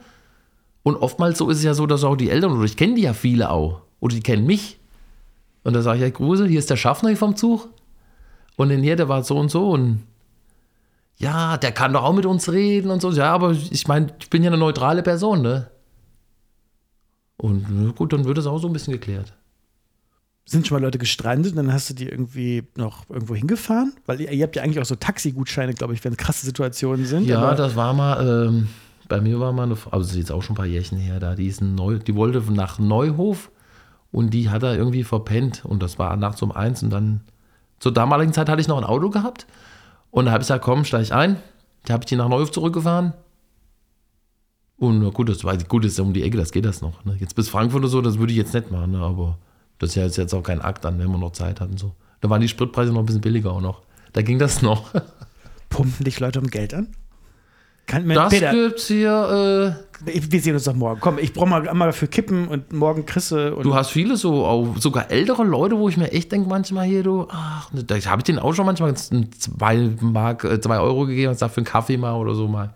Und oftmals so ist es ja so, dass auch die Eltern, oder ich kenne die ja viele auch, oder die kennen mich. Und da sage ich, ja, Grusel, hier ist der Schaffner hier vom Zug. Und in hier, der war so und so. Und ja, der kann doch auch mit uns reden und so. Ja, aber ich meine, ich bin ja eine neutrale Person, ne? Und na gut, dann wird es auch so ein bisschen geklärt. sind schon mal Leute gestrandet und dann hast du die irgendwie noch irgendwo hingefahren? Weil ihr, ihr habt ja eigentlich auch so Taxigutscheine, glaube ich, wenn krasse Situationen sind. Ja, das war mal, ähm, bei mir war mal eine Frau, also das ist jetzt auch schon ein paar Jährchen her, da, die ist ein Neu, die wollte nach Neuhof und die hat er irgendwie verpennt und das war nachts um eins und dann, zur damaligen Zeit hatte ich noch ein Auto gehabt und da habe ich gesagt, komm, steig ein. Da habe ich die nach Neuhof zurückgefahren und gut, das war gut, das ist um die Ecke, das geht das noch. Ne? Jetzt bis Frankfurt oder so, das würde ich jetzt nicht machen, ne? aber das ist ja jetzt, auch kein Akt an, wenn wir noch Zeit hatten. So. Da waren die Spritpreise noch ein bisschen billiger auch noch. Da ging das noch. Pumpen dich Leute um Geld an? Kann, Das Peter, gibt's hier, äh, ich- wir sehen uns doch morgen. Komm, ich brauche mal, mal für Kippen und morgen Chrisse. Und Du hast viele so, auch sogar ältere Leute, wo ich mir echt denke, manchmal hier, du, ach, ne, da habe ich denen auch schon manchmal zwei, Mark, äh, zwei Euro gegeben und sag für einen Kaffee mal oder so mal.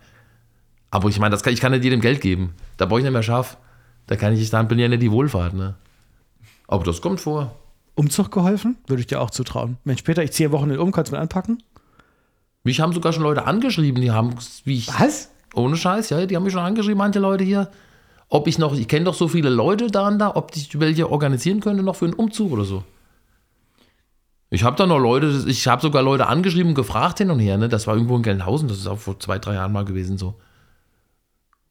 Aber ich meine, das kann, ich kann nicht jedem Geld geben. Da brauche ich nicht mehr Schaff. Da kann ich, dann bin ja nicht die Wohlfahrt, ne? Aber das kommt vor. Umzug geholfen? Würde ich dir auch zutrauen. Mensch, Peter, ich ziehe Wochenende um, kannst du mir anpacken? Mich haben sogar schon Leute angeschrieben, die haben, wie ich, Was? ohne Scheiß, ja, die haben mich schon angeschrieben, manche Leute hier. Ob ich noch, ich kenne doch so viele Leute da und da, ob ich welche organisieren könnte noch für einen Umzug oder so. Ich habe da noch Leute, ich habe sogar Leute angeschrieben und gefragt hin und her, ne? Das war irgendwo in Gelnhausen, das ist auch vor zwei, drei Jahren mal gewesen so.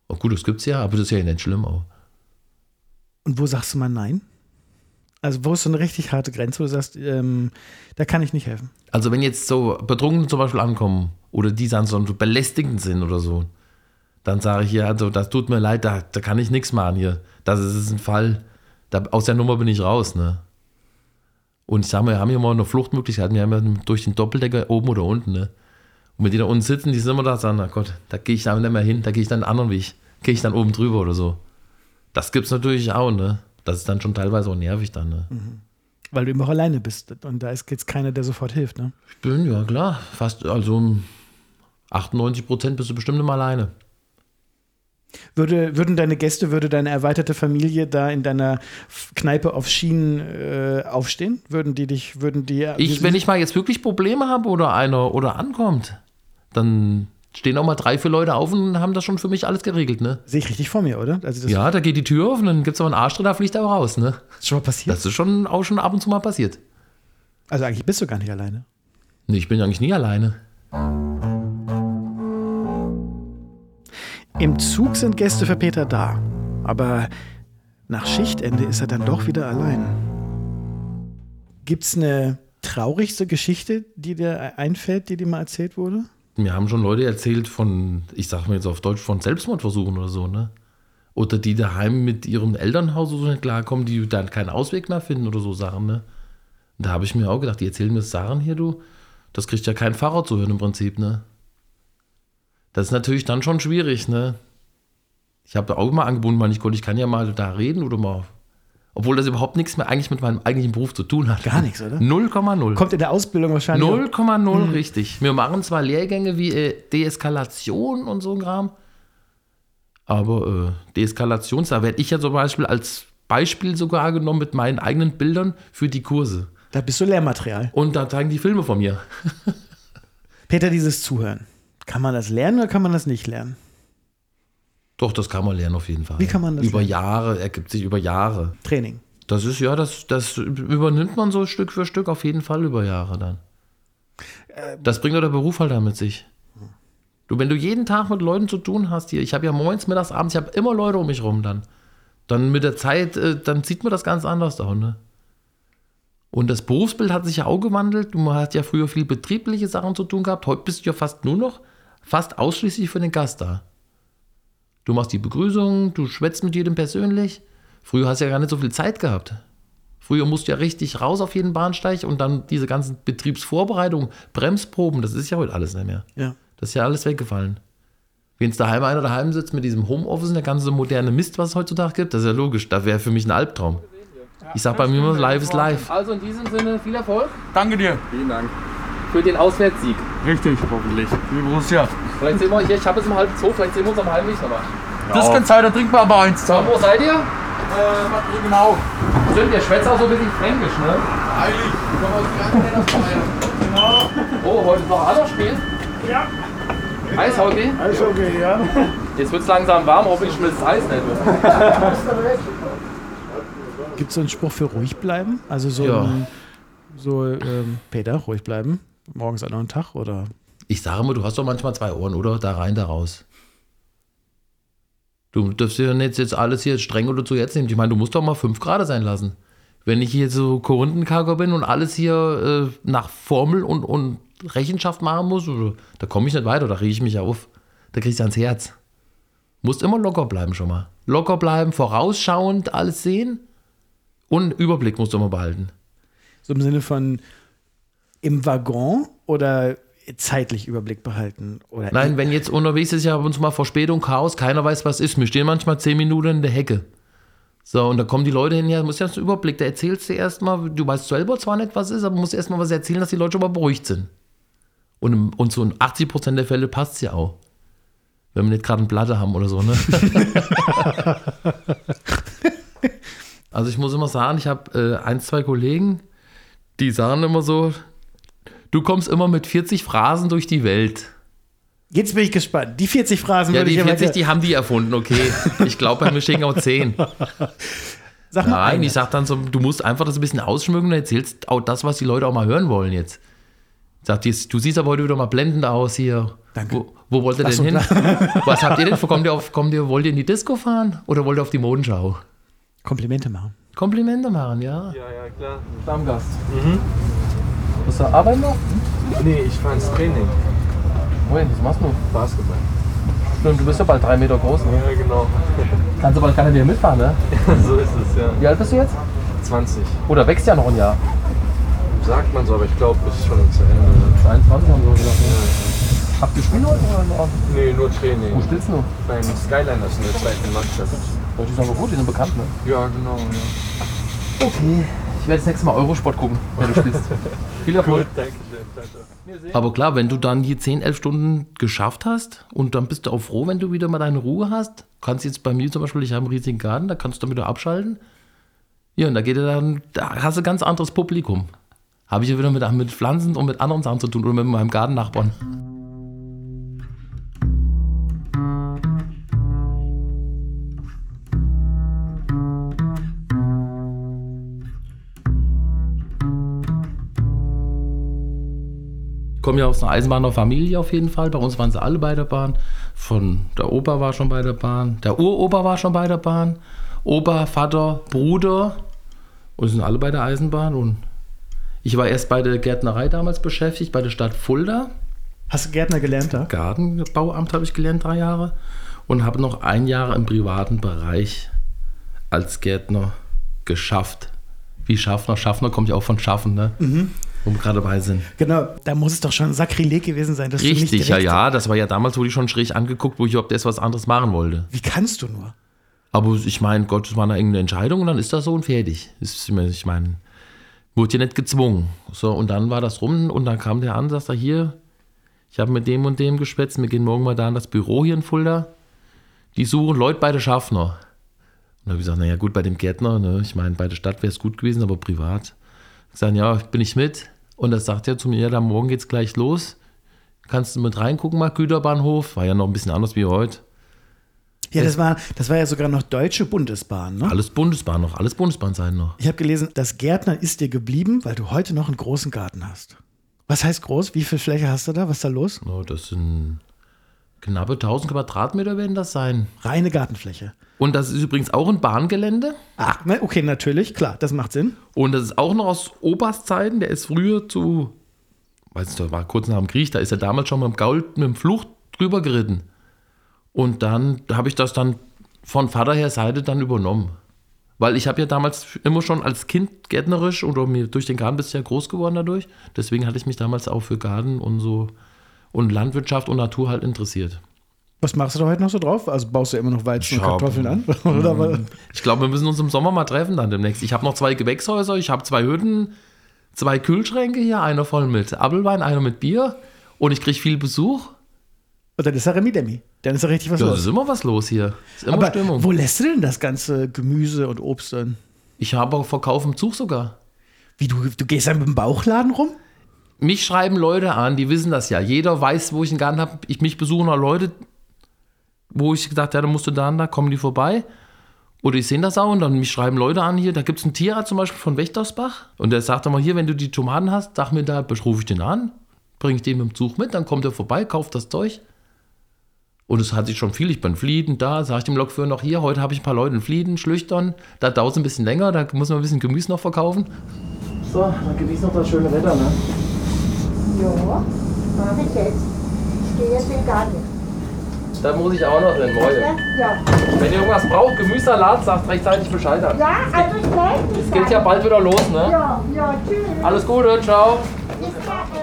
Oh gut, das gibt's ja, aber das ist ja nicht schlimm auch. Und wo sagst du mal nein? Also, wo ist so eine richtig harte Grenze, wo du sagst, ähm, da kann ich nicht helfen? Also wenn jetzt so Betrunkene zum Beispiel ankommen oder die dann so belästigend sind oder so, dann sage ich ja, also das tut mir leid, da, da kann ich nichts machen hier. Das ist ein Fall, Da, aus der Nummer bin ich raus, ne? Und ich sag mal, wir haben hier mal eine Fluchtmöglichkeit. Wir haben ja durch den Doppeldecker oben oder unten, ne? Und wenn die da unten sitzen, die sind immer da, sagen, na Gott, da gehe ich da nicht mehr hin, da gehe ich dann einen anderen Weg. Gehe ich dann oben drüber oder so. Das gibt's natürlich auch, ne? Das ist dann schon teilweise auch nervig dann, ne? Weil du immer auch alleine bist. Und da ist jetzt keiner, der sofort hilft, ne? Ich bin, ja klar, fast, also um 98 Prozent bist du bestimmt immer alleine. Würde, würden deine Gäste, würde deine erweiterte Familie da in deiner Kneipe auf Schienen äh, aufstehen? Würden die dich, würden die. Ich, wenn ich mal jetzt wirklich Probleme habe oder einer oder ankommt, dann stehen auch mal drei, vier Leute auf und haben das schon für mich alles geregelt, ne? Sehe ich richtig vor mir, oder? Also das Ja, da geht die Tür auf und dann gibt es aber einen Arsch drin, da fliegt er auch raus, ne? ist schon mal passiert. Das ist schon auch schon ab und zu mal passiert. also eigentlich bist du gar nicht alleine. Nee, ich bin eigentlich nie alleine. Im Zug sind Gäste für Peter da. Aber nach Schichtende ist er dann doch wieder allein. Gibt's eine traurigste Geschichte, die dir einfällt, die dir mal erzählt wurde? Mir haben schon Leute erzählt von, ich sag mal jetzt auf Deutsch, von Selbstmordversuchen oder so, ne? Oder die daheim mit ihrem Elternhaus so nicht klarkommen, die dann keinen Ausweg mehr finden oder so Sachen, ne? Da habe ich mir auch gedacht, die erzählen mir Sachen hier, du, das kriegt ja kein Pfarrer zu hören im Prinzip, ne? Das ist natürlich dann schon schwierig, ne? Ich habe auch mal angeboten, weil ich konnte, ich kann ja mal da reden oder mal. Obwohl das überhaupt nichts mehr eigentlich mit meinem eigentlichen Beruf zu tun hat. Gar nichts, oder? 0,0. Kommt in der Ausbildung wahrscheinlich. 0,0 richtig. Wir machen zwar Lehrgänge wie äh, Deeskalation und so ein Kram, aber äh, Deeskalation, da werde ich ja zum Beispiel als Beispiel sogar genommen mit meinen eigenen Bildern für die Kurse. Da bist du Lehrmaterial. Und da zeigen die Filme von mir. Peter, dieses Zuhören. Kann man das lernen oder kann man das nicht lernen? Doch, das kann man lernen auf jeden Fall. Wie kann man das Über lernen? Jahre, ergibt sich über Jahre. Training. Das ist ja, das, das übernimmt man so Stück für Stück auf jeden Fall über Jahre dann. Das bringt doch der Beruf halt dann mit sich. Du, wenn du jeden Tag mit Leuten zu tun hast hier, ich habe ja morgens, mittags, abends, ich habe immer Leute um mich rum dann. Dann mit der Zeit, äh, dann sieht man das ganz anders auch, ne? Und das Berufsbild hat sich ja auch gewandelt. Du hast ja früher viel betriebliche Sachen zu tun gehabt. Heute bist du ja fast nur noch, fast ausschließlich für den Gast da. Du machst die Begrüßung, du schwätzt mit jedem persönlich. Früher hast du ja gar nicht so viel Zeit gehabt. Früher musst du ja richtig raus auf jeden Bahnsteig und dann diese ganzen Betriebsvorbereitungen, Bremsproben, das ist ja heute alles nicht mehr. Ja. Das ist ja alles weggefallen. Wenn es daheim einer daheim sitzt mit diesem Homeoffice und der ganze moderne Mist, was es heutzutage gibt, das ist ja logisch. Das wäre für mich ein Albtraum. Ich sag bei mir immer, live ist live. Also in diesem Sinne viel Erfolg Danke dir. Vielen Dank. Für den Auswärtssieg. Richtig, hoffentlich. Wie Borussia. Vielleicht sehen wir hier, ich habe jetzt um halb zwei, vielleicht sehen wir uns am Heimweg nochmal. Das kann sein, da trinken wir aber eins So, wo seid ihr? Äh, genau. Stimmt, ihr schwätzt auch so ein bisschen fränkisch, ne? Eilig. Oh, heute ist noch ein anderes Spiel. Ja. Eishockey. Alles okay, ja. Jetzt wird es langsam warm, hoffentlich schmilzt das Eis nicht. Gibt es so einen Spruch für ruhig bleiben? Also so, Ja. ein, so ähm, Peter, ruhig bleiben. Morgens an einen Tag oder? Ich sage immer, du hast doch manchmal zwei Ohren, oder? Da rein, da raus. Du darfst ja nicht jetzt alles hier streng oder zu jetzt nehmen. Ich meine, du musst doch mal fünf Grad sein lassen. Wenn ich hier so Korinthenkacker bin und alles hier äh, nach Formel und, und Rechenschaft machen muss, da komme ich nicht weiter, da rege ich mich auf. Da kriegst du ans Herz. Musst immer locker bleiben schon mal. Locker bleiben, vorausschauend alles sehen und Überblick musst du immer behalten. So im Sinne von im Waggon oder zeitlich Überblick behalten? Oder Nein, wenn jetzt unterwegs ist, ja ab und zu mal Verspätung, Chaos, keiner weiß, was ist. Wir stehen manchmal zehn Minuten in der Hecke. So, und da kommen die Leute hin, ja, du musst ja einen Überblick, da erzählst du erstmal, du weißt selber zwar nicht, was ist, aber musst erstmal was erzählen, dass die Leute schon mal beruhigt sind. Und, und so in 80% der Fälle passt es ja auch. Wenn wir nicht gerade eine Platte haben oder so, ne? also ich muss immer sagen, ich habe äh, ein, zwei Kollegen, die sagen immer so, du kommst immer mit 40 Phrasen durch die Welt. Jetzt bin ich gespannt. Die 40 Phrasen Ja, würde die ich 40, aber- die haben die erfunden, okay. Ich glaube, bei mir stehen auch 10. Sag mal Nein, eine. ich sag dann so, du musst einfach das ein bisschen ausschmücken und erzählst auch das, was die Leute auch mal hören wollen jetzt. Sagt, jetzt, du siehst aber heute wieder mal blendend aus hier. Danke. Wo, wo wollt ihr Ach denn hin? Was habt ihr denn? Kommt ihr, auf, kommt ihr, wollt ihr in die Disco fahren oder wollt ihr auf die Modenschau? Komplimente machen. Komplimente machen, ja. Ja, ja, klar. Stammgast. Mhm. Bist du arbeiten noch? Nee, ich fahr ins Training. Wohin, was machst du? Basketball. Stimmt, du bist ja bald drei Meter groß, ne? Ja, genau. Kannst aber keiner mehr mitfahren, ne? so ist es, ja. Wie alt bist du jetzt? 20. Oder wächst ja noch ein Jahr. Sagt man so, aber ich glaube, es ist schon zu Ende. 22 haben wir gesagt. Ne? Habt ihr Spiel heute oder noch? Nee, nur Training. Wo spielst du? Beim Skyliners in der zweiten Mannschaft. Oh, die sind aber gut, die sind bekannt, ne? Ja, genau. Ja. Okay. Ich werde das nächste Mal Eurosport gucken, wenn du spielst. Viel Erfolg. Danke schön. Ciao, ciao. Aber klar, wenn du dann hier 10, 11 Stunden geschafft hast und dann bist du auch froh, wenn du wieder mal deine Ruhe hast. Kannst jetzt bei mir zum Beispiel, ich habe einen riesigen Garten, da kannst du dann wieder abschalten. Ja, und da geht er dann, da hast du ein ganz anderes Publikum. Habe ich ja wieder mit, mit Pflanzen und mit anderen Sachen zu tun oder mit meinem Gartennachbarn. Komme ja aus einer Eisenbahnerfamilie auf jeden Fall. Bei uns waren sie alle bei der Bahn. Von der Opa war schon bei der Bahn, der Uropa war schon bei der Bahn, Opa, Vater, Bruder und sind alle bei der Eisenbahn. Und ich war erst bei der Gärtnerei damals beschäftigt, bei der Stadt Fulda. Hast du Gärtner gelernt da? Gartenbauamt habe ich gelernt, drei Jahre. Und habe noch ein Jahr im privaten Bereich als Gärtner geschafft. Wie Schaffner? Schaffner kommt ja auch von Schaffen, ne? Wo wir gerade dabei sind. Genau, da muss es doch schon ein Sakrileg gewesen sein, dass du nicht Richtig, ja, ja. Das war ja damals, wurde ich schon schräg angeguckt, wo ich überhaupt erst was anderes machen wollte. Wie kannst du nur? Aber ich meine, Gott, es war eine eigene Entscheidung und dann ist das so und fertig. Ist, ich meine, wurde ja nicht gezwungen. So, und dann war das rum und dann kam der an, sagt er, hier, ich habe mit dem und dem geschwätzt, wir gehen morgen mal da in das Büro hier in Fulda. Die suchen Leute bei der Schaffner. Und da habe ich gesagt, naja gut, bei dem Gärtner, ne, ich meine, bei der Stadt wäre es gut gewesen, aber privat. Ich sage, ja, bin ich mit. Und das sagt er zu mir, ja, dann morgen geht's gleich los. Kannst du mit reingucken, mal Güterbahnhof? War ja noch ein bisschen anders wie heute. Ja, das war, das war ja sogar noch Deutsche Bundesbahn, ne? Alles Bundesbahn noch, alles Bundesbahn sein noch. Ich habe gelesen, das Gärtner ist dir geblieben, weil du heute noch einen großen Garten hast. Was heißt groß? Wie viel Fläche hast du da? Was ist da los? No, das sind knappe 1000 Quadratmeter werden das sein. Reine Gartenfläche. Und das ist übrigens auch ein Bahngelände. Ach, ne, okay, natürlich, klar, das macht Sinn. Und das ist auch noch aus Opas Zeiten. Der ist früher zu, weiß nicht, war kurz nach dem Krieg, da ist er damals schon mit dem Gaul, mit dem Flucht drüber geritten. Und dann habe ich das dann von Vater her Seite dann übernommen. Weil ich habe ja damals immer schon als Kind gärtnerisch oder mir durch den Garten bist du ja groß geworden dadurch. Deswegen hatte ich mich damals auch für Garten und so und Landwirtschaft und Natur halt interessiert. Was machst du da heute noch so drauf? Also baust du immer noch Weizen und Ja, Kartoffeln an? Oder? Ich glaube, wir müssen uns im Sommer mal treffen dann demnächst. Ich habe noch zwei Gewächshäuser, ich habe zwei Hütten, zwei Kühlschränke hier, einer voll mit Apfelwein, einer mit Bier. Und ich kriege viel Besuch. Und dann ist ja Remi Demi. Dann ist ja richtig was Ja, los. ist immer was los hier. Ist immer Aber Stimmung. wo lässt du denn das ganze Gemüse und Obst dann? Ich habe auch Verkauf im Zug sogar. Wie, du, du gehst dann mit dem Bauchladen rum? Mich schreiben Leute an, die wissen das ja. Jeder weiß, wo ich einen Garten habe. Ich mich besuchen auch Leute, wo ich gesagt habe, ja, da musst du da und da, kommen die vorbei. Oder ich sehe das auch und dann mich schreiben Leute an hier. Da gibt es einen Tierarzt zum Beispiel von Wächtersbach. Und der sagt immer hier, wenn du die Tomaten hast, sag mir da, rufe ich den an, bringe ich den mit dem Zug mit, dann kommt er vorbei, kauft das Zeug. Und es hat sich schon viel. Ich bin Flieden da, sage ich dem Lokführer noch hier, heute habe ich ein paar Leute in Flieden, Schlüchtern. Da dauert es ein bisschen länger, da muss man ein bisschen Gemüse noch verkaufen. So, dann genieß noch das schöne Wetter, ne? Ja, mache ich jetzt. Ich gehe jetzt in den Garten. Da muss ich auch noch hin, Leute. Ja, Wenn ihr irgendwas braucht, Gemüsesalat, sagt rechtzeitig Bescheid an. ja also ich melde mich. Es geht ja bald wieder los, ne? Ja, ja, tschüss. Alles Gute, ciao.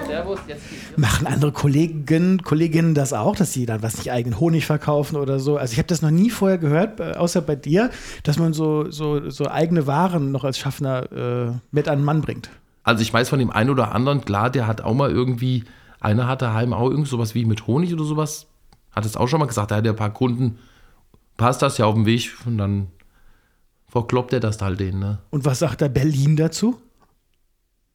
Servus, jetzt. Machen andere Kollegen, Kolleginnen das auch, dass sie dann was nicht eigenen Honig verkaufen oder so? Also ich habe das noch nie vorher gehört, äh, außer bei dir, dass man so, so, so eigene Waren noch als Schaffner äh, mit an den Mann bringt. Also ich weiß von dem einen oder anderen, klar, der hat auch mal irgendwie, einer hat daheim auch irgend sowas wie mit Honig oder sowas, hat es auch schon mal gesagt, da hat er ein paar Kunden, passt das ja auf dem Weg und dann verkloppt er das halt denen, ne? Und was sagt da Berlin dazu?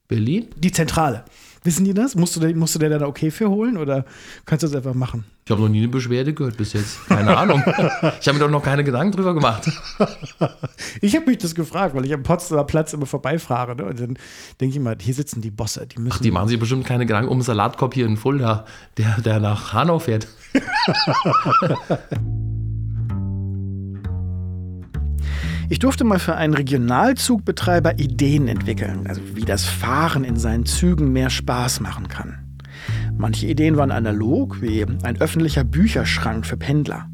Berlin? Die Zentrale. Wissen die das? Musst du, da- musst du dir da okay für holen oder kannst du das einfach machen? Ich habe noch nie eine Beschwerde gehört bis jetzt. Keine Ahnung. ich habe mir doch noch keine Gedanken drüber gemacht. Ich habe mich das gefragt, weil ich am Potsdamer Platz immer vorbeifahre. Ne? Und dann denke ich mal, hier sitzen die Bosse, die müssen. Die machen sich bestimmt keine Gedanken um einen Salatkorb hier in Fulda, der, der nach Hanau fährt. Ich durfte mal für einen Regionalzugbetreiber Ideen entwickeln, also wie das Fahren in seinen Zügen mehr Spaß machen kann. Manche Ideen waren analog, wie ein öffentlicher Bücherschrank für Pendler.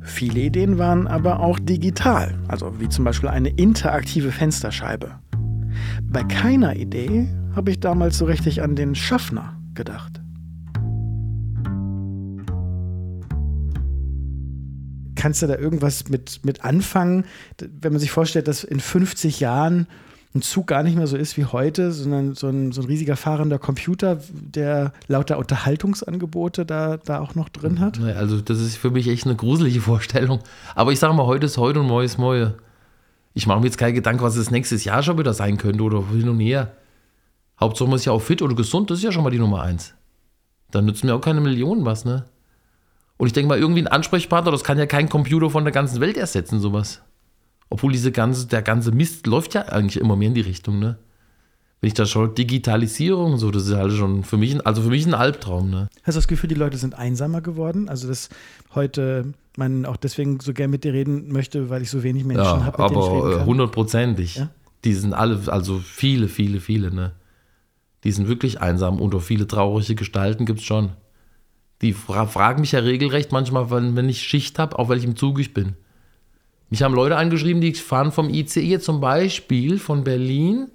Viele Ideen waren aber auch digital, also wie zum Beispiel eine interaktive Fensterscheibe. Bei keiner Idee habe ich damals so richtig an den Schaffner gedacht. Kannst du da irgendwas mit, mit anfangen, wenn man sich vorstellt, dass in 50 Jahren ein Zug gar nicht mehr so ist wie heute, sondern so ein, so ein riesiger fahrender Computer, der lauter Unterhaltungsangebote da, da auch noch drin hat? Also das ist für mich echt eine gruselige Vorstellung. Aber ich sage mal, heute ist heute und morgen ist morgen. Ich mache mir jetzt keinen Gedanken, was es nächstes Jahr schon wieder sein könnte oder hin und her. Hauptsache man ist ja auch fit oder gesund, das ist ja schon mal die Nummer eins. Dann nützen mir auch keine Millionen was, ne? Und ich denke mal, irgendwie ein Ansprechpartner, das kann ja kein Computer von der ganzen Welt ersetzen, sowas. Obwohl diese ganze, der ganze Mist läuft ja eigentlich immer mehr in die Richtung, ne? Wenn ich da schaue, Digitalisierung so, das ist halt schon für mich, ein, also für mich ein Albtraum, ne? Hast du das Gefühl, die Leute sind einsamer geworden? Also, dass heute man auch deswegen so gern mit dir reden möchte, weil ich so wenig Menschen Ja, habe, mit denen ich aber reden äh, kann? hundertprozentig. Ja? Die sind alle, also viele, viele, viele, ne? Die sind wirklich einsam und auch viele traurige Gestalten gibt es schon. Die fra fragen mich ja regelrecht manchmal, wenn, wenn ich Schicht habe, auf welchem Zug ich bin. Mich haben Leute angeschrieben, die fahren vom ICE zum Beispiel von Berlin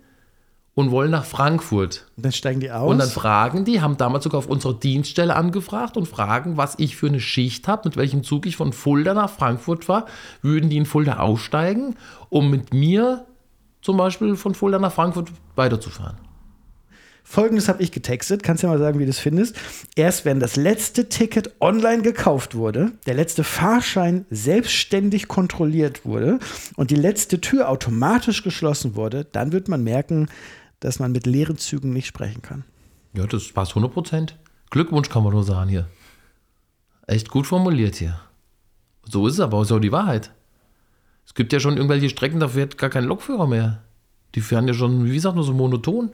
und wollen nach Frankfurt. Und dann steigen die aus. Und dann fragen die, haben damals sogar auf unserer Dienststelle angefragt und fragen, was ich für eine Schicht habe, mit welchem Zug ich von Fulda nach Frankfurt fahre. Würden die in Fulda aussteigen, um mit mir zum Beispiel von Fulda nach Frankfurt weiterzufahren? Folgendes habe ich getextet. Kannst du ja mal sagen, wie du das findest. Erst wenn das letzte Ticket online gekauft wurde, der letzte Fahrschein selbstständig kontrolliert wurde und die letzte Tür automatisch geschlossen wurde, dann wird man merken, dass man mit leeren Zügen nicht sprechen kann. Ja, das passt 100 Prozent. Glückwunsch kann man nur sagen hier. Echt gut formuliert hier. So ist es aber, so die Wahrheit. Es gibt ja schon irgendwelche Strecken, da fährt gar kein Lokführer mehr. Die fahren ja schon, wie gesagt, nur so monoton.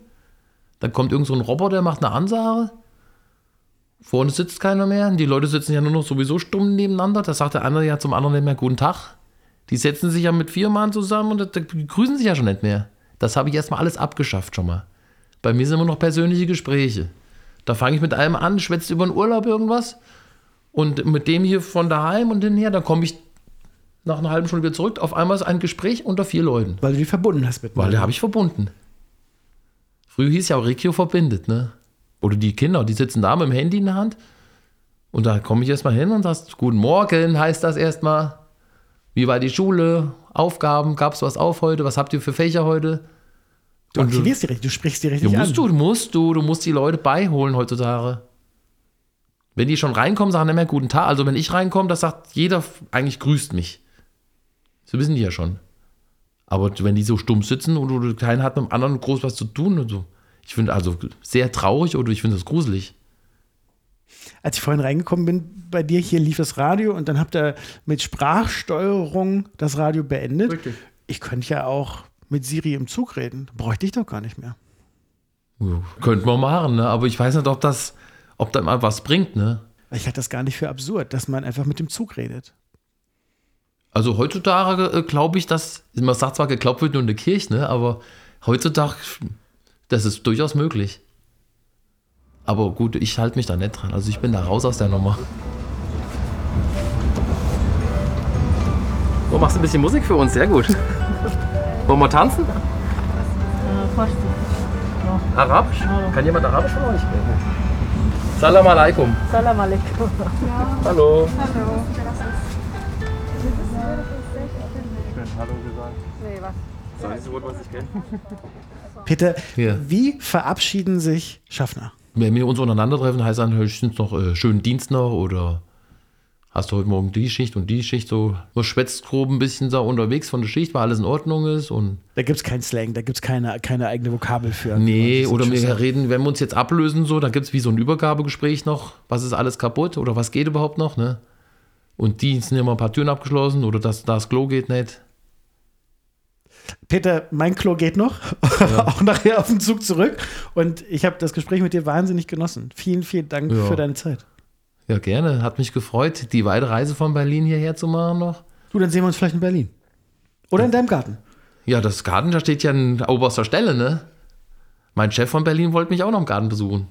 Dann kommt irgend so ein Roboter, der macht eine Ansage. Vorne sitzt keiner mehr. Die Leute sitzen ja nur noch sowieso stumm nebeneinander. Da sagt der andere ja zum anderen nicht mehr Guten Tag. Die setzen sich ja mit vier Mann zusammen und da- die grüßen sich ja schon nicht mehr. Das habe ich erstmal alles abgeschafft schon mal. Bei mir sind immer noch persönliche Gespräche. Da fange ich mit einem an, schwätzt über den Urlaub irgendwas. Und mit dem hier von daheim und hinher, dann komme ich nach einer halben Stunde wieder zurück. Auf einmal ist ein Gespräch unter vier Leuten. Weil du die verbunden hast mit Weil da habe ich verbunden. Früher hieß ja auch Rikio verbindet, ne? Oder die Kinder, die sitzen da mit dem Handy in der Hand. Und da komme ich erstmal hin und sagst, Guten Morgen heißt das erstmal. Wie war die Schule? Aufgaben? Gab es was auf heute? Was habt ihr für Fächer heute? Du aktivierst die richtig, du sprichst die richtig an. musst du, musst du, du musst die Leute beiholen heutzutage. Wenn die schon reinkommen, sagen nicht mehr guten Tag. Also wenn ich reinkomme, das sagt jeder eigentlich grüßt mich. So wissen die ja schon. Aber wenn die so stumm sitzen und oder keiner hat mit dem anderen groß was zu tun und so. Ich finde also sehr traurig oder ich finde das gruselig. Als ich vorhin reingekommen bin, bei dir hier lief das Radio und dann habt ihr mit Sprachsteuerung das Radio beendet. Richtig. Ich könnte ja auch mit Siri im Zug reden. Bräuchte ich doch gar nicht mehr. Ja, könnte man machen, ne? aber ich weiß nicht, ob das, ob das mal was bringt. Ne? Ich halte das gar nicht für absurd, dass man einfach mit dem Zug redet. Also heutzutage äh, glaube ich, dass, man sagt zwar, geglaubt wird nur in der Kirche, ne? aber heutzutage, das ist durchaus möglich. Aber gut, ich halte mich da nicht dran. Also ich bin da raus aus der Nummer. Oh, machst du ein bisschen Musik für uns? Sehr gut. Wollen wir tanzen? Arabisch? Kann jemand Arabisch von euch sprechen? Salam alaikum. Salam alaikum. Hallo. Nee, einzige Wort, was ich kenne. Peter, Ja. wie verabschieden sich Schaffner? Wenn wir uns untereinander treffen, heißt dann höchstens noch äh, schönen Dienst noch oder hast du heute Morgen die Schicht und die Schicht so. Man schwätzt grob ein bisschen da unterwegs von der Schicht, weil alles in Ordnung ist und Da gibt es keinen Slang, da gibt es keine, keine eigene Vokabel für. Nee, oder wir reden, wenn wir uns jetzt ablösen, so, dann gibt es wie so ein Übergabegespräch noch. Was ist alles kaputt oder was geht überhaupt noch, ne? Und die sind immer ein paar Türen abgeschlossen oder das, das Klo geht nicht. Peter, mein Klo geht noch, auch nachher auf den Zug zurück. Und ich habe das Gespräch mit dir wahnsinnig genossen. Vielen, vielen Dank Ja. für deine Zeit. Ja, gerne. Hat mich gefreut, die weite Reise von Berlin hierher zu machen noch. Du, dann sehen wir uns vielleicht in Berlin. Oder in deinem Garten. Ja, das Garten, da steht ja an oberster Stelle, ne? Mein Chef von Berlin wollte mich auch noch im Garten besuchen.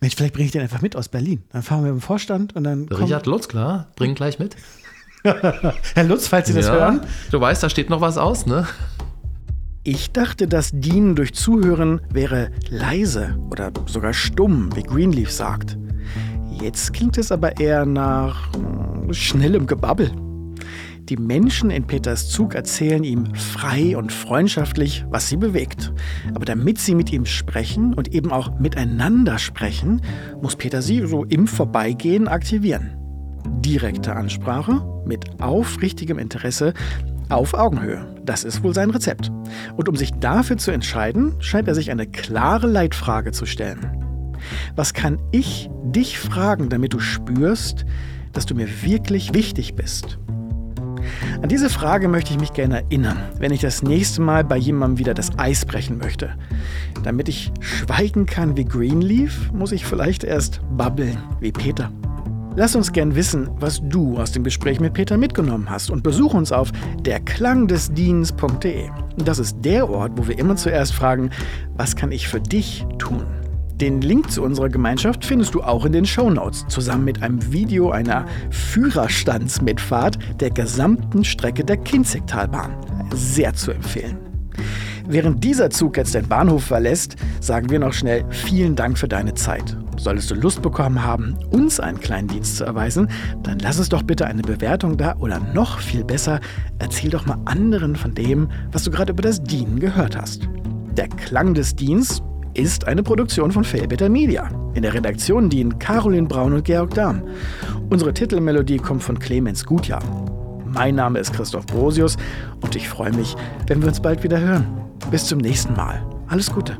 Mensch, vielleicht bringe ich den einfach mit aus Berlin. Dann fahren wir im Vorstand und dann. Richard Lutz, klar, bring gleich mit. Herr Lutz, falls Sie das hören. Du weißt, da steht noch was aus, ne? Ich dachte, das Dienen durch Zuhören wäre leise oder sogar stumm, wie Greenleaf sagt. Jetzt klingt es aber eher nach äh, schnellem Gebabbel. Die Menschen in Peters Zug erzählen ihm frei und freundschaftlich, was sie bewegt. Aber damit sie mit ihm sprechen und eben auch miteinander sprechen, muss Peter sie so im Vorbeigehen aktivieren. Direkte Ansprache mit aufrichtigem Interesse auf Augenhöhe. Das ist wohl sein Rezept. Und um sich dafür zu entscheiden, scheint er sich eine klare Leitfrage zu stellen. Was kann ich dich fragen, damit du spürst, dass du mir wirklich wichtig bist? An diese Frage möchte ich mich gerne erinnern, wenn ich das nächste Mal bei jemandem wieder das Eis brechen möchte. Damit ich schweigen kann wie Greenleaf, muss ich vielleicht erst babbeln wie Peter. Lass uns gern wissen, was du aus dem Gespräch mit Peter mitgenommen hast und besuch uns auf derklangdesdienens.de. Das ist der Ort, wo wir immer zuerst fragen, was kann ich für dich tun? Den Link zu unserer Gemeinschaft findest du auch in den Shownotes, zusammen mit einem Video einer Führerstandsmitfahrt der gesamten Strecke der Kinzigtalbahn. Sehr zu empfehlen. Während dieser Zug jetzt den Bahnhof verlässt, sagen wir noch schnell vielen Dank für deine Zeit. Solltest du Lust bekommen haben, uns einen kleinen Dienst zu erweisen, dann lass uns doch bitte eine Bewertung da oder noch viel besser, erzähl doch mal anderen von dem, was du gerade über das Dienen gehört hast. Der Klang des Dienstes ist eine Produktion von Failbetter Media. In der Redaktion dienen Caroline Braun und Georg Dahm. Unsere Titelmelodie kommt von Clemens Gutjahr. Mein Name ist Christoph Brosius und ich freue mich, wenn wir uns bald wieder hören. Bis zum nächsten Mal. Alles Gute.